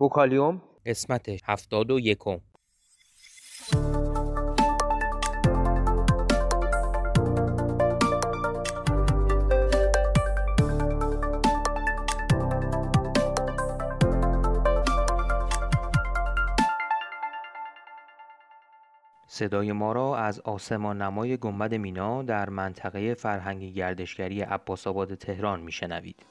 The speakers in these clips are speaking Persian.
وکالیوم قسمت هفتاد و یکم صدای ما را از آسمان نمای گنبد مینا در منطقه فرهنگی گردشگری عباسآباد تهران میشنوید.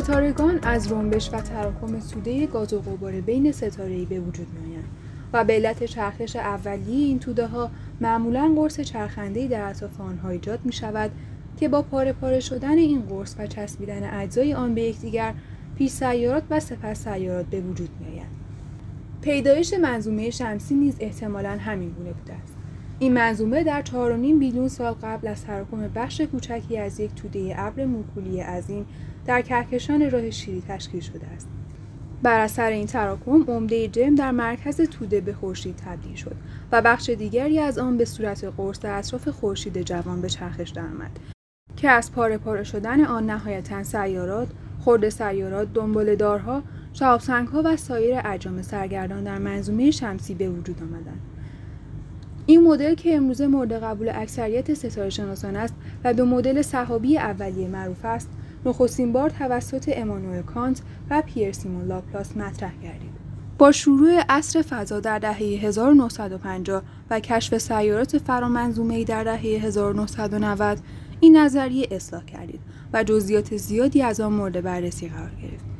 ستارگان از رنبش و تراکم توده گاز و غبار بین ستاره‌ای به وجود میآیند و به علت چرخش اولیه این توده ها معمولا قرص چرخنده در اطراف آنها ایجاد می شود که با پاره پاره شدن این قرص و چسبیدن اجزای آن به یکدیگر پیش سیارات و سپس سیارات به وجود می آیند. پیدایش منظومه شمسی نیز احتمالا همین گونه بوده است. این منظومه در 4.5 بیلیون سال قبل از تراکم بخش کوچکی از یک توده ابر موکولی عظیم در کهکشان راه شیری تشکیل شده است. بر اثر این تراکم عمده جرم در مرکز توده به خورشید تبدیل شد و بخش دیگری از آن به صورت قرص در اطراف خورشید جوان به چرخش درآمد که از پاره پاره شدن آن نهایتا سیارات، خرد سیارات، دنباله‌دارها، شهابسنگها و سایر اجرام سرگردان در منظومه شمسی به وجود آمدند. این مدل که امروزه مورد قبول اکثریت ستاره شناسان است و به مدل سحابی اولیه معروف است، نخستین بار توسط امانوئل کانت و پیر سیمون لاپلاس مطرح گردید. با شروع عصر فضا در دهه 1950 و کشف سیارات فرامنظومه‌ای در دهه 1990 این نظریه اصلاح گردید و جزئیات زیادی از آن مورد بررسی قرار گرفت.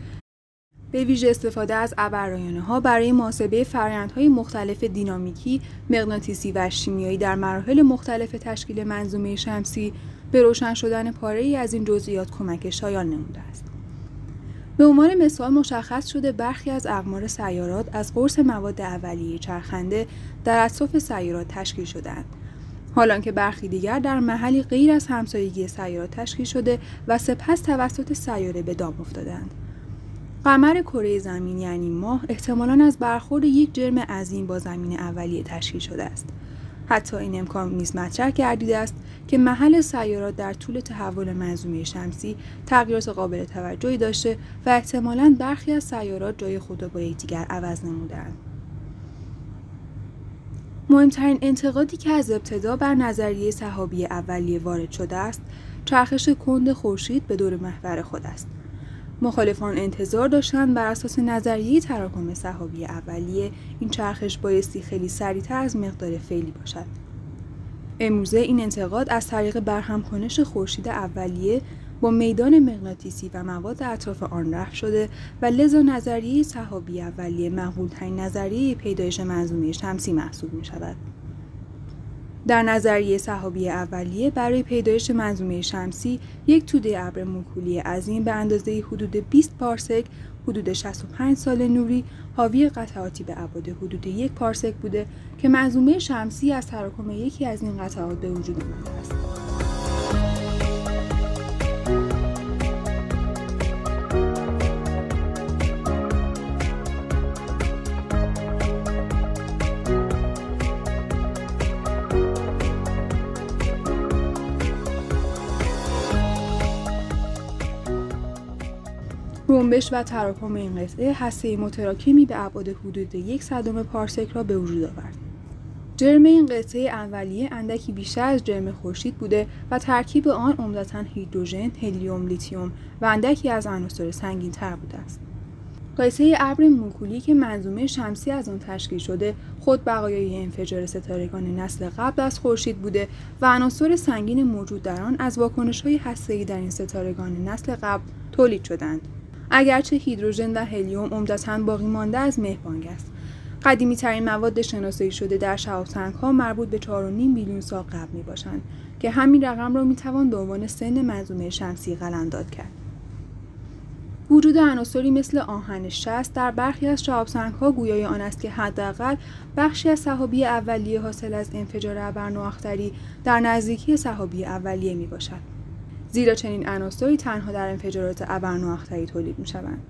به ویژه استفاده از ابررایانه ها برای محاسبه فرآیندهای مختلف دینامیکی، مغناطیسی و شیمیایی در مراحل مختلف تشکیل منظومه شمسی به روشن شدن پاره ای از این جزئیات کمک شایان نموده است. به عنوان مثال مشخص شده برخی از اقمار سیارات از قرص مواد اولیه چرخنده در اطراف سیارات تشکیل شدهاند. حالان که برخی دیگر در محلی غیر از همسایگی سیارات تشکیل شده و سپس توسط سیاره به دام افتادند. قمر کره زمین یعنی ماه احتمالا از برخورد یک جرم عظیم با زمین اولیه تشکیل شده است. حتی این امکان نیز مطرح گردیده است که محل سیارات در طول تحول منظومه شمسی تغییرات قابل توجهی داشته و احتمالا برخی از سیارات جای خود را با یکدیگر عوض نمودهاند مهمترین انتقادی که از ابتدا بر نظریه صحابی اولیه وارد شده است چرخش کند خورشید به دور محور خود است مخالفان انتظار داشتند بر اساس نظریه تراکم صحابی اولیه این چرخش بایستی خیلی سریعتر از مقدار فعلی باشد امروزه این انتقاد از طریق برهمکنش خورشید اولیه با میدان مغناطیسی و مواد اطراف آن رفع شده و لذا نظریه صحابی اولیه مقبولترین نظریه پیدایش منظومه شمسی محسوب می شود. در نظریه صحابی اولیه برای پیدایش منظومه شمسی یک توده ابر موکولی عظیم به اندازه حدود 20 پارسک حدود 65 سال نوری حاوی قطعاتی به ابعاد حدود یک پارسک بوده که منظومه شمسی از تراکم یکی از این قطعات به وجود آمده است. رمبش و تراکم این قطعه هسته متراکمی به ابعاد حدود یک صدم پارسک را به وجود آورد. جرم این قطعه اولیه اندکی بیشتر از جرم خورشید بوده و ترکیب آن عمدتا هیدروژن، هلیوم، لیتیوم و اندکی از عناصر سنگین تر بوده است. قطعه ابر مولکولی که منظومه شمسی از آن تشکیل شده خود بقایای انفجار ستارگان نسل قبل از خورشید بوده و عناصر سنگین موجود در آن از واکنش‌های هسته‌ای در این ستارگان نسل قبل تولید شدند. اگرچه هیدروژن و هلیوم عمدتا باقی مانده از مهبانگ است قدیمی ترین مواد شناسایی شده در شهابسنگ ها مربوط به 4.5 بیلیون سال قبل می باشند که همین رقم را می توان به عنوان سن منظومه شمسی قلمداد کرد. وجود عناصری مثل آهن شست در برخی از ها گویای آن است که حداقل بخشی از صحابی اولیه حاصل از انفجار ابرنواختری در نزدیکی صحابی اولیه می باشد. زیرا چنین عناصری تنها در انفجارات ابرنواختری تولید می شوند.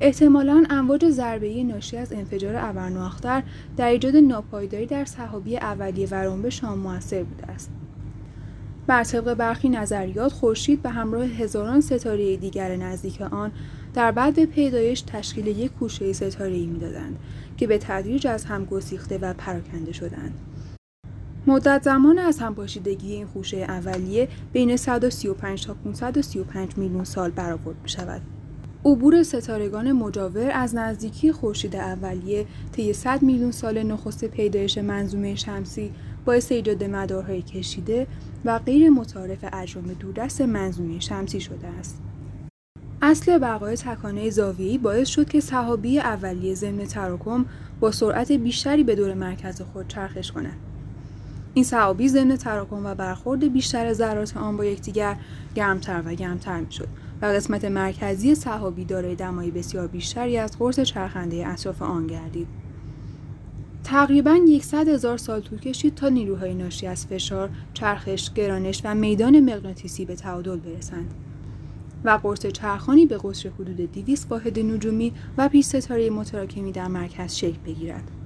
احتمالا امواج ضربه‌ای ناشی از انفجار ابرنواختر در ایجاد ناپایداری در صحابی اولیه و رنبه شام موثر بوده است. بر طبق برخی نظریات خورشید به همراه هزاران ستاره دیگر نزدیک آن در بعد پیدایش تشکیل یک کوشه ستاره ای می‌دادند که به تدریج از هم گسیخته و پراکنده شدند. مدت زمان از هم پاشیدگی این خوشه اولیه بین 135 تا 535 میلیون سال برآورد می شود. عبور ستارگان مجاور از نزدیکی خورشید اولیه طی 100 میلیون سال نخست پیدایش منظومه شمسی باعث ایجاد مدارهای کشیده و غیر متعارف اجرام دوردست منظومه شمسی شده است. اصل بقای تکانه زاویه‌ای باعث شد که صحابی اولیه ضمن تراکم با سرعت بیشتری به دور مرکز خود چرخش کند. این صحابی ضمن تراکم و برخورد بیشتر ذرات آن با یکدیگر گرمتر و گرمتر می‌شد و قسمت مرکزی صحابی دارای دمایی بسیار بیشتری از قرص چرخنده اطراف آن گردید تقریبا یکصد هزار سال طول کشید تا نیروهای ناشی از فشار، چرخش، گرانش و میدان مغناطیسی به تعادل برسند. و قرص چرخانی به قطر حدود 200 واحد نجومی و پیش ستاره متراکمی در مرکز شکل بگیرد.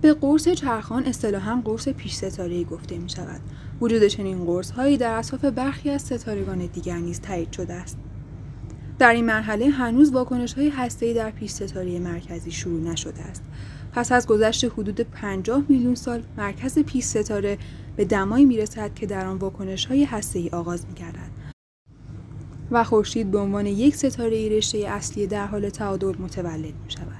به قرص چرخان اصطلاحا قرص پیش ستاره گفته می شود. وجود چنین قرص هایی در اطراف برخی از ستارگان دیگر نیز تایید شده است. در این مرحله هنوز واکنش های هسته در پیش ستاره مرکزی شروع نشده است. پس از گذشت حدود 50 میلیون سال مرکز پیش ستاره به دمایی می رسد که در آن واکنش های هسته ای آغاز می گردد. و خورشید به عنوان یک ستاره رشته اصلی در حال تعادل متولد می شود.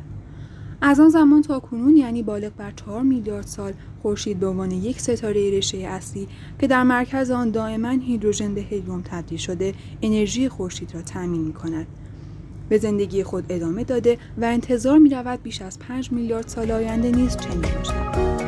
از آن زمان تا کنون یعنی بالغ بر 4 میلیارد سال خورشید به عنوان یک ستاره رشته اصلی که در مرکز آن دائما هیدروژن به هلیوم تبدیل شده انرژی خورشید را تأمین می کند. به زندگی خود ادامه داده و انتظار می رود بیش از 5 میلیارد سال آینده نیز چنین باشد.